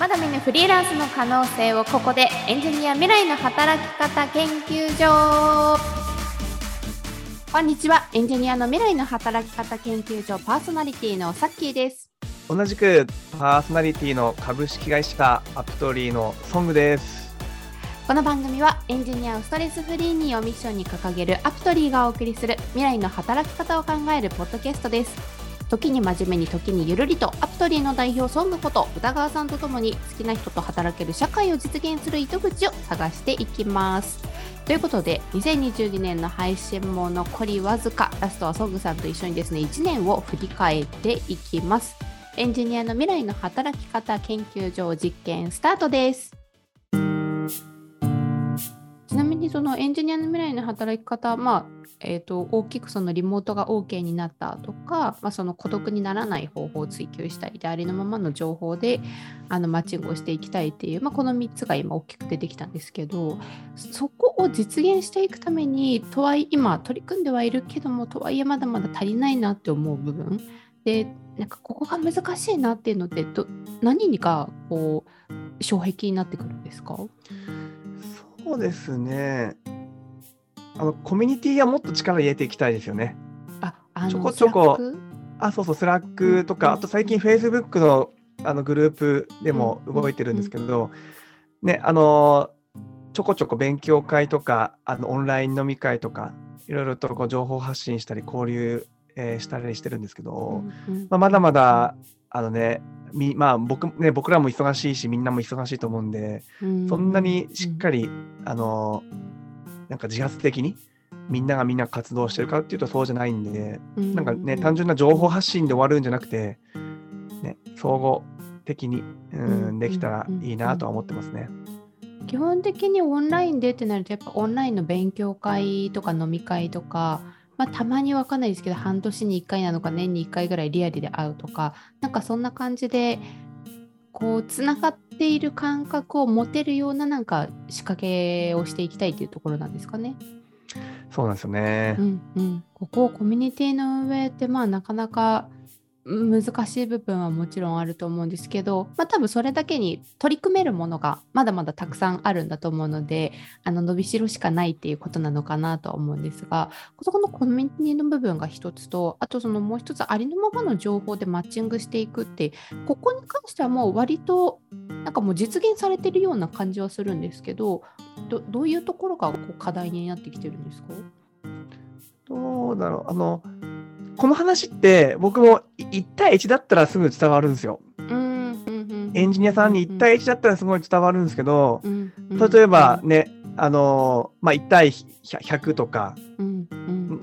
まだ見ぬフリーランスの可能性をここでエンジニア未来の働き方研究所。こんにちは。エンジニアの未来の働き方研究所パーソナリティのさっきーです。同じくパーソナリティの株式会社アプトリーのソングです。この番組はエンジニアをストレスフリーにをミッションに掲げるアプトリーがお送りする未来の働き方を考えるポッドキャストです時に真面目に時にゆるりとアプトリーの代表ソングこと歌川さんとともに好きな人と働ける社会を実現する糸口を探していきます。ということで2022年の配信も残りわずかラストはソングさんと一緒にですね1年を振り返っていきます。エンジニアの未来の働き方研究所実験スタートです。なみにそのエンジニアの未来の働き方、まあえーと、大きくそのリモートが OK になったとか、まあ、その孤独にならない方法を追求したいでありのままの情報であのマッチングをしていきたいっていう、まあ、この3つが今大きく出てきたんですけどそこを実現していくためにとはい今取り組んではいるけどもとはいえまだまだ足りないなって思う部分。でなんかここが難しいなっていうのってど何かこう障壁になってくるんですか？そうですね。あのコミュニティはもっと力入れていきたいですよね。あ、あちょこちょこ、あ、そうそう、スラックとか、あと最近、フェイスブックのあのグループでも動いてるんですけど、ね、あの、ちょこちょこ勉強会とか、あのオンライン飲み会とか、いろいろとこう情報発信したり、交流、えー、したりしてるんですけど、まあ、まだまだ、あのね、みまあ僕ね僕らも忙しいしみんなも忙しいと思うんで、うん、そんなにしっかり、あのなんか自発的にみんながみんな活動してるかっていうとそうじゃないんで、うん、なんかね単純な情報発信で終わるんじゃなくて、ね、総合的に、うん、できたらいいなとは思ってますね。基本的にオンラインでってなるとやっぱオンラインの勉強会とか飲み会とかまあ、たまにわかんないですけど半年に1回なのか年に1回ぐらいリアルで会うとかなんかそんな感じでこうつながっている感覚を持てるようななんか仕掛けをしていきたいというところなんですかね。そうなんですよね。うんうん、ここコミュニティの運営ってまあなかなか難しい部分はもちろんあると思うんですけど、まあ、多分それだけに取り組めるものがまだまだたくさんあるんだと思うのであの伸びしろしかないっていうことなのかなとは思うんですがそこのコミュニティの部分が一つとあとそのもう一つありのままの情報でマッチングしていくってここに関してはもう割となんかもう実現されてるような感じはするんですけどどどういうところがこう課題になってきてるんですか？どうだろう。あのこの話って僕も1対1だったらすぐ伝わるんですよ。エンジニアさんに1対1だったらすごい伝わるんですけど、例えばね、あのまあ、1対100とか、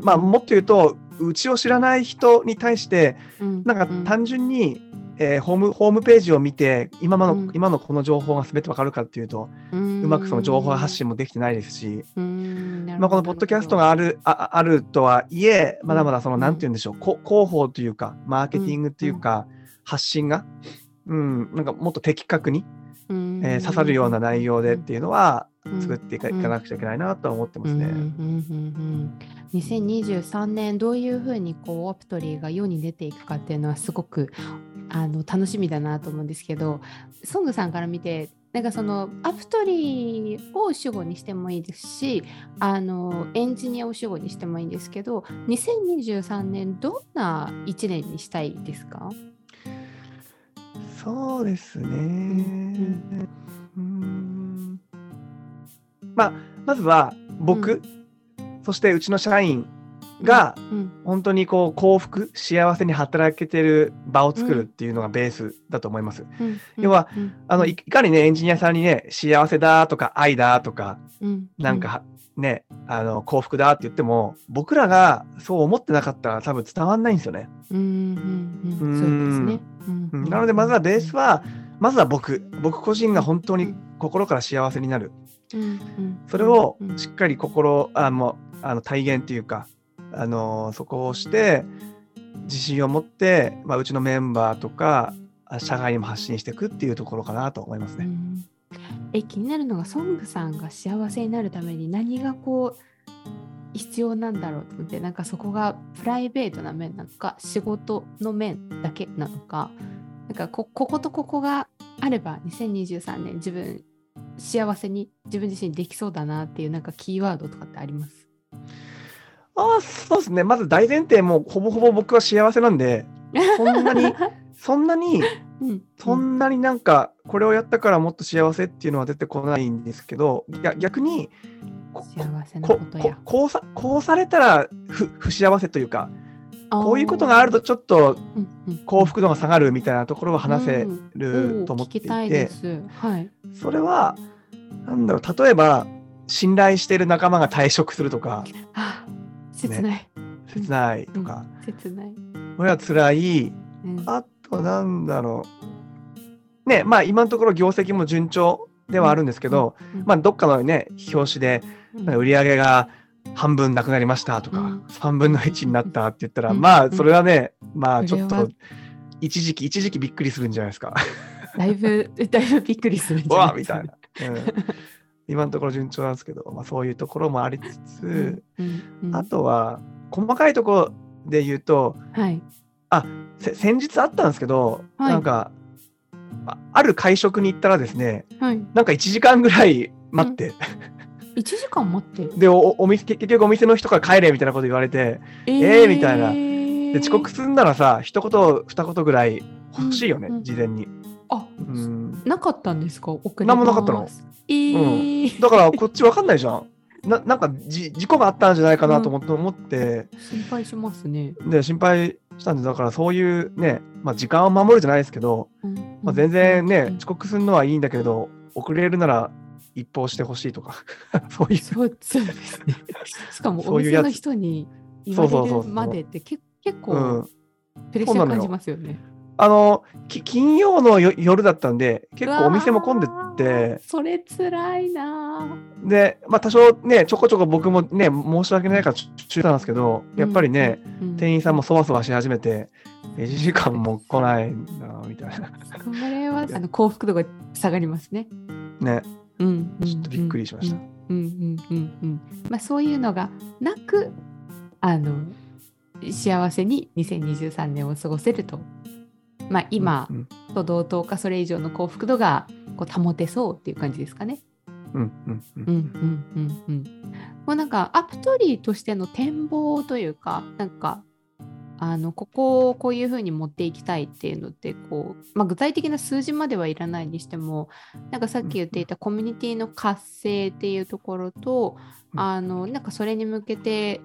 まあ、もっと言うと、うちを知らない人に対して、なんか単純にえー、ホームホームページを見て今の、うん、今のこの情報が全てわかるかっていうと、うまくその情報発信もできてないですし、まあ、このポッドキャストがあるああるとはいえまだまだその何て言うんでしょう広報というかマーケティングっていうか、発信が、うん、なんかもっと的確に、えー、刺さるような内容でっていうのは作っていか,、なくちゃいけないなとは思ってますね。2023年どういうふうにこうアプトリーが世に出ていくかっていうのはすごくあの楽しみだなと思うんですけどソングさんから見てなんかそのアプトリーを主語にしてもいいですしあのエンジニアを主語にしてもいいんですけど2023年どんな1年にしたいですか？そうですね、うん。うん、まあまずは僕、うん、そしてうちの社員が、本当にこう幸福幸せに働けてる場を作るっていうのがベースだと思います。要は、あのいかにねエンジニアさんにね幸せだとか愛だとか、なんかねあの幸福だって言っても僕らがそう思ってなかったら多分伝わんないんですよね。なのでまずはベースはまずは僕。僕個人が本当に心から幸せになる。それをしっかり心あもあの体現っていうかあのそこをして自信を持って、まあ、うちのメンバーとか社外にも発信していくっていうところかなと思いますね。え気になるのがソングさんが幸せになるために何がこう必要なんだろうってなんかそこがプライベートな面なのか仕事の面だけなのかなんかここことここがあれば2023年自分幸せに自分自身できそうだなっていうなんかキーワードとかってあります？ああ、そうですね。まず大前提もほぼほぼ僕は幸せなんで、そんなに、そんなに、うん、そんなになんか、これをやったからもっと幸せっていうのは出てこないんですけど、逆に、幸せなことや。こうさこうされたら不不幸せというか、こういうことがあるとちょっと幸福度が下がるみたいなところを話せると思っていて、はい、それは、なんだろう、例えば、信頼している仲間が退職するとか、切ない。切ないとか。うん、切ない。親辛い。うん、あと、なんだろう。ね、まあ今のところ業績も順調ではあるんですけど、うん、まあどっかのね、表紙で、売り上げが半分なくなりましたとか、うん、3分の1になったって言ったら、まあそれはね、まあちょっと、一時期、一時期びっくりするんじゃないですか。だいぶ、だいぶびっくりするんじゃないですか。わみたいな。うん今のところ順調なんですけど、まあ、そういうところもありつつ、うんうん、あとは細かいところで言うと、はい、あ先日あったんですけど、はい、なんかある会食に行ったらですね、はい、なんか1時間ぐらい待って、うん、1時間待って？でおお店結局お店の人から帰れみたいなこと言われてえー、えー、みたいな。で遅刻すんならさ一言二言ぐらい欲しいよね、うんうん、事前に。あ、うん、なかったんですか？遅れ何もなかったの？えー、うん、だからこっちわかんないじゃん。ななんかじ事故があったんじゃないかなと思って,、思って。心配しますね。で心配したんでだからそういうね、まあ、時間を守るじゃないですけど、うん、まあ、全然ね、うん、遅刻するのはいいんだけど遅れるなら一報してほしいとか。そういう。そうそうですね。しかもお店の人に言われるまでって結構プレッシャー感じますよね。あの金曜の夜だったんで結構お店も混んでて。それつらいなで、まあ、多少ねちょこちょこ僕もね申し訳ないから中たんですけどやっぱりね、うんうん、店員さんもそわそわし始めて1時間も来ないなみたいな。それはあの幸福度が下がりますね。ね、うん、ちょっとびっくりしました、うんうんうんうん。まあ、そういうのがなくあの幸せに2023年を過ごせるとまあ、今と同等かそれ以上の幸福度がこう保てそうっていう感じですかね。うんうんうん。うんうんうんもうなんかアプトリーとしての展望というかなんかあのここをこういうふうに持っていきたいっていうのってこう、まあ、具体的な数字まではいらないにしてもなんかさっき言っていたコミュニティの活性っていうところとあのなんかそれに向けて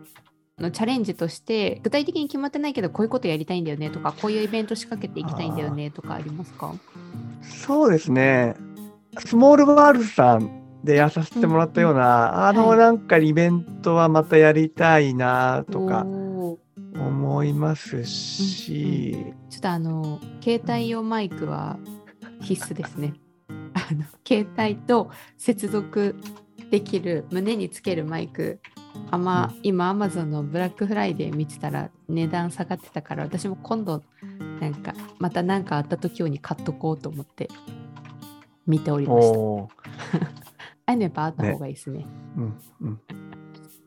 のチャレンジとして具体的に決まってないけどこういうことやりたいんだよねとかこういうイベント仕掛けていきたいんだよねとかありますか？そうですね。スモールワールドさんでやらせてもらったような、うん、あのなんかイベントはまたやりたいなとか思いますし、うんうん、ちょっとあの携帯用マイクは必須ですね。あの携帯と接続できる胸につけるマイクあま、今アマゾンのブラックフライデー見てたら値段下がってたから私も今度なんかまた何かあった時用に買っとこうと思って見ておりました。ああいうのやっぱあった方がいいですね。ねうんうん、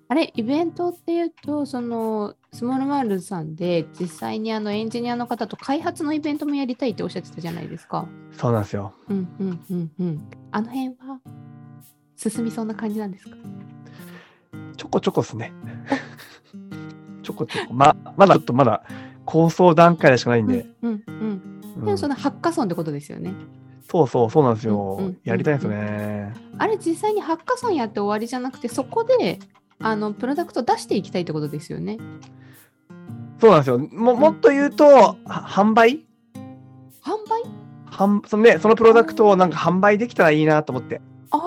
あれイベントっていうとそのスモールワールドさんで実際にあのエンジニアの方と開発のイベントもやりたいっておっしゃってたじゃないですか。そうなんですよ。うんうんうんうん。あの辺は進みそうな感じなんですか？ちょこちょこですね。ちょこちょこ。ま、まだちょっとまだ構想段階でしかないんで。うんうん、うん。でもそのハッカソンってことですよね。そうそう、そうなんですよ。うんうん、やりたいですね。あれ、実際にハッカソンやって終わりじゃなくて、そこで、あの、プロダクト出していきたいってことですよね。そうなんですよ。ももっと言うと、販売？販売？販そのね、そのプロダクトをなんか販売できたらいいなと思って。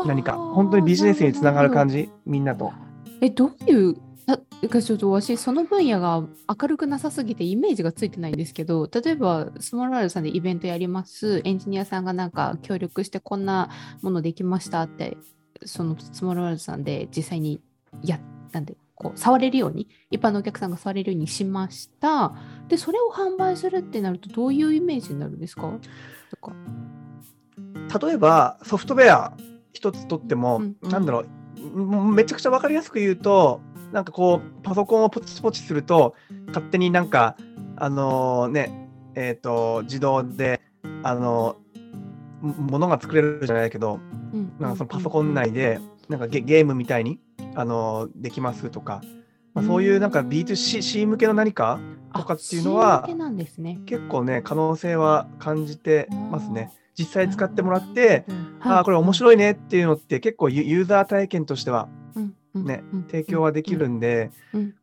何か、本当にビジネスにつながる感じ、みんなと。え、どういう、かちょっと私、その分野が明るくなさすぎてイメージがついてないんですけど、例えば、スモールワールドさんでイベントやります、エンジニアさんがなんか協力してこんなものできましたって、そのスモールワールドさんで実際にやったんで、こう触れるように、一般のお客さんが触れるようにしました。で、それを販売するってなると、どういうイメージになるんですか？とか。例えば、ソフトウェア一つとっても、うんうん、なんだろう、めちゃくちゃ分かりやすく言うと、なんかこう、パソコンをポチポチすると、勝手になんか、あのー、ね、えっ、ー、と、自動で、あのー、ものが作れるじゃないけど、うん、なんかそのパソコン内でなんかゲゲームみたいにあのできますとか、まあ、そういうなんか B2C 向けの何かとかっていうのは、ね、結構ね可能性は感じてますね。実際使ってもらって、ああこれ面白いねっていうのって結構ユーザー体験としてはね、提供はできるんで、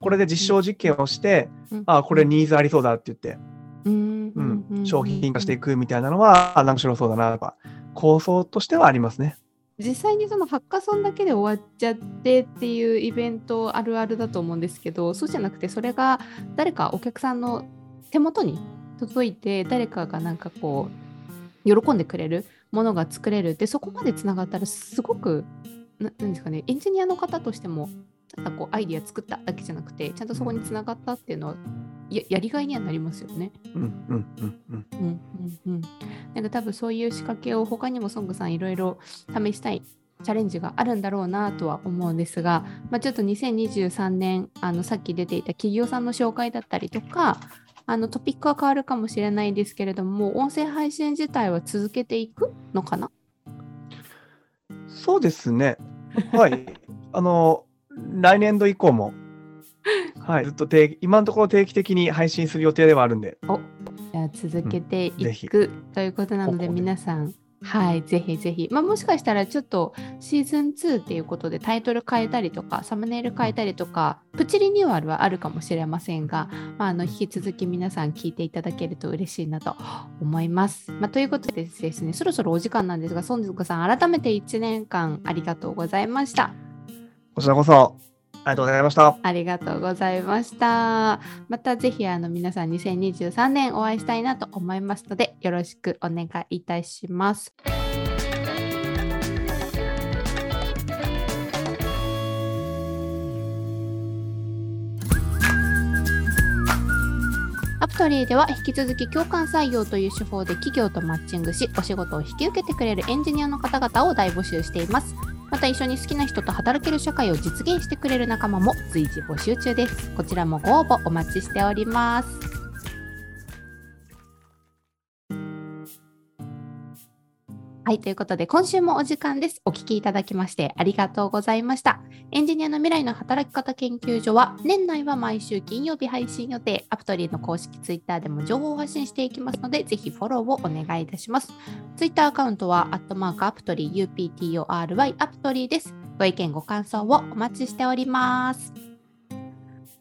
これで実証実験をして、ああこれニーズありそうだって言って、うん。商品化していくみたいなのは面白そうだなとか構想としてはありますね。実際にそのハッカソンだけで終わっちゃってっていうイベントあるあるだと思うんですけどそうじゃなくてそれが誰かお客さんの手元に届いて誰かがなんかこう喜んでくれるものが作れる。ってそこまでつながったらすごくなんですかねエンジニアの方としてもただこうアイディア作っただけじゃなくてちゃんとそこにつながったっていうのはややりがいにはなりますよね。うんうんうんうん。うんうんなんか多分そういう仕掛けを他にもソングさんいろいろ試したいチャレンジがあるんだろうなとは思うんですが、まあ、ちょっと2023年あのさっき出ていた企業さんの紹介だったりとかあのトピックは変わるかもしれないですけれども音声配信自体は続けていくのかな？そうですね。はい。あの、来年度以降も、はい、ずっと定今のところ定期的に配信する予定ではあるんで。おじゃあ続けていく、うん、ということなので、皆さん、はい、ぜひぜひ。まあ、もしかしたらちょっとシーズン2っていうことでタイトル変えたりとか、サムネイル変えたりとか、プチリニューアルはあるかもしれませんが、まあ、あの引き続き皆さん聞いていただけると嬉しいなと思います。まあ、ということでですね、そろそろお時間なんですが、孫塚さん、改めて1年間ありがとうございました。こちらこそありがとうございました。ありがとうございました。またぜひあの皆さん2023年お会いしたいなと思いますのでよろしくお願いいたします。アプトリーでは引き続き共感採用という手法で企業とマッチングしお仕事を引き受けてくれるエンジニアの方々を大募集しています。また一緒に好きな人と働ける社会を実現してくれる仲間も随時募集中です。こちらもご応募お待ちしております。はい、ということで今週もお時間です。お聞きいただきましてありがとうございました。エンジニアの未来の働き方研究所は年内は毎週金曜日配信予定、アプトリーの公式ツイッターでも情報を発信していきますので、ぜひフォローをお願いいたします。ツイッターアカウントは、アットマークアプトリー UPTORY アプトリーです。ご意見ご感想をお待ちしております。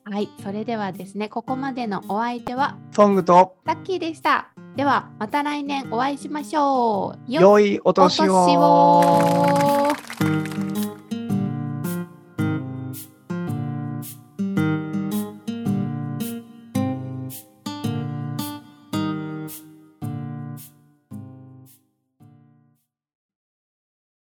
はい、それではですね、ここまでのお相手は、ソングとラッキーでした。ではまた来年お会いしましょう。良いお年を。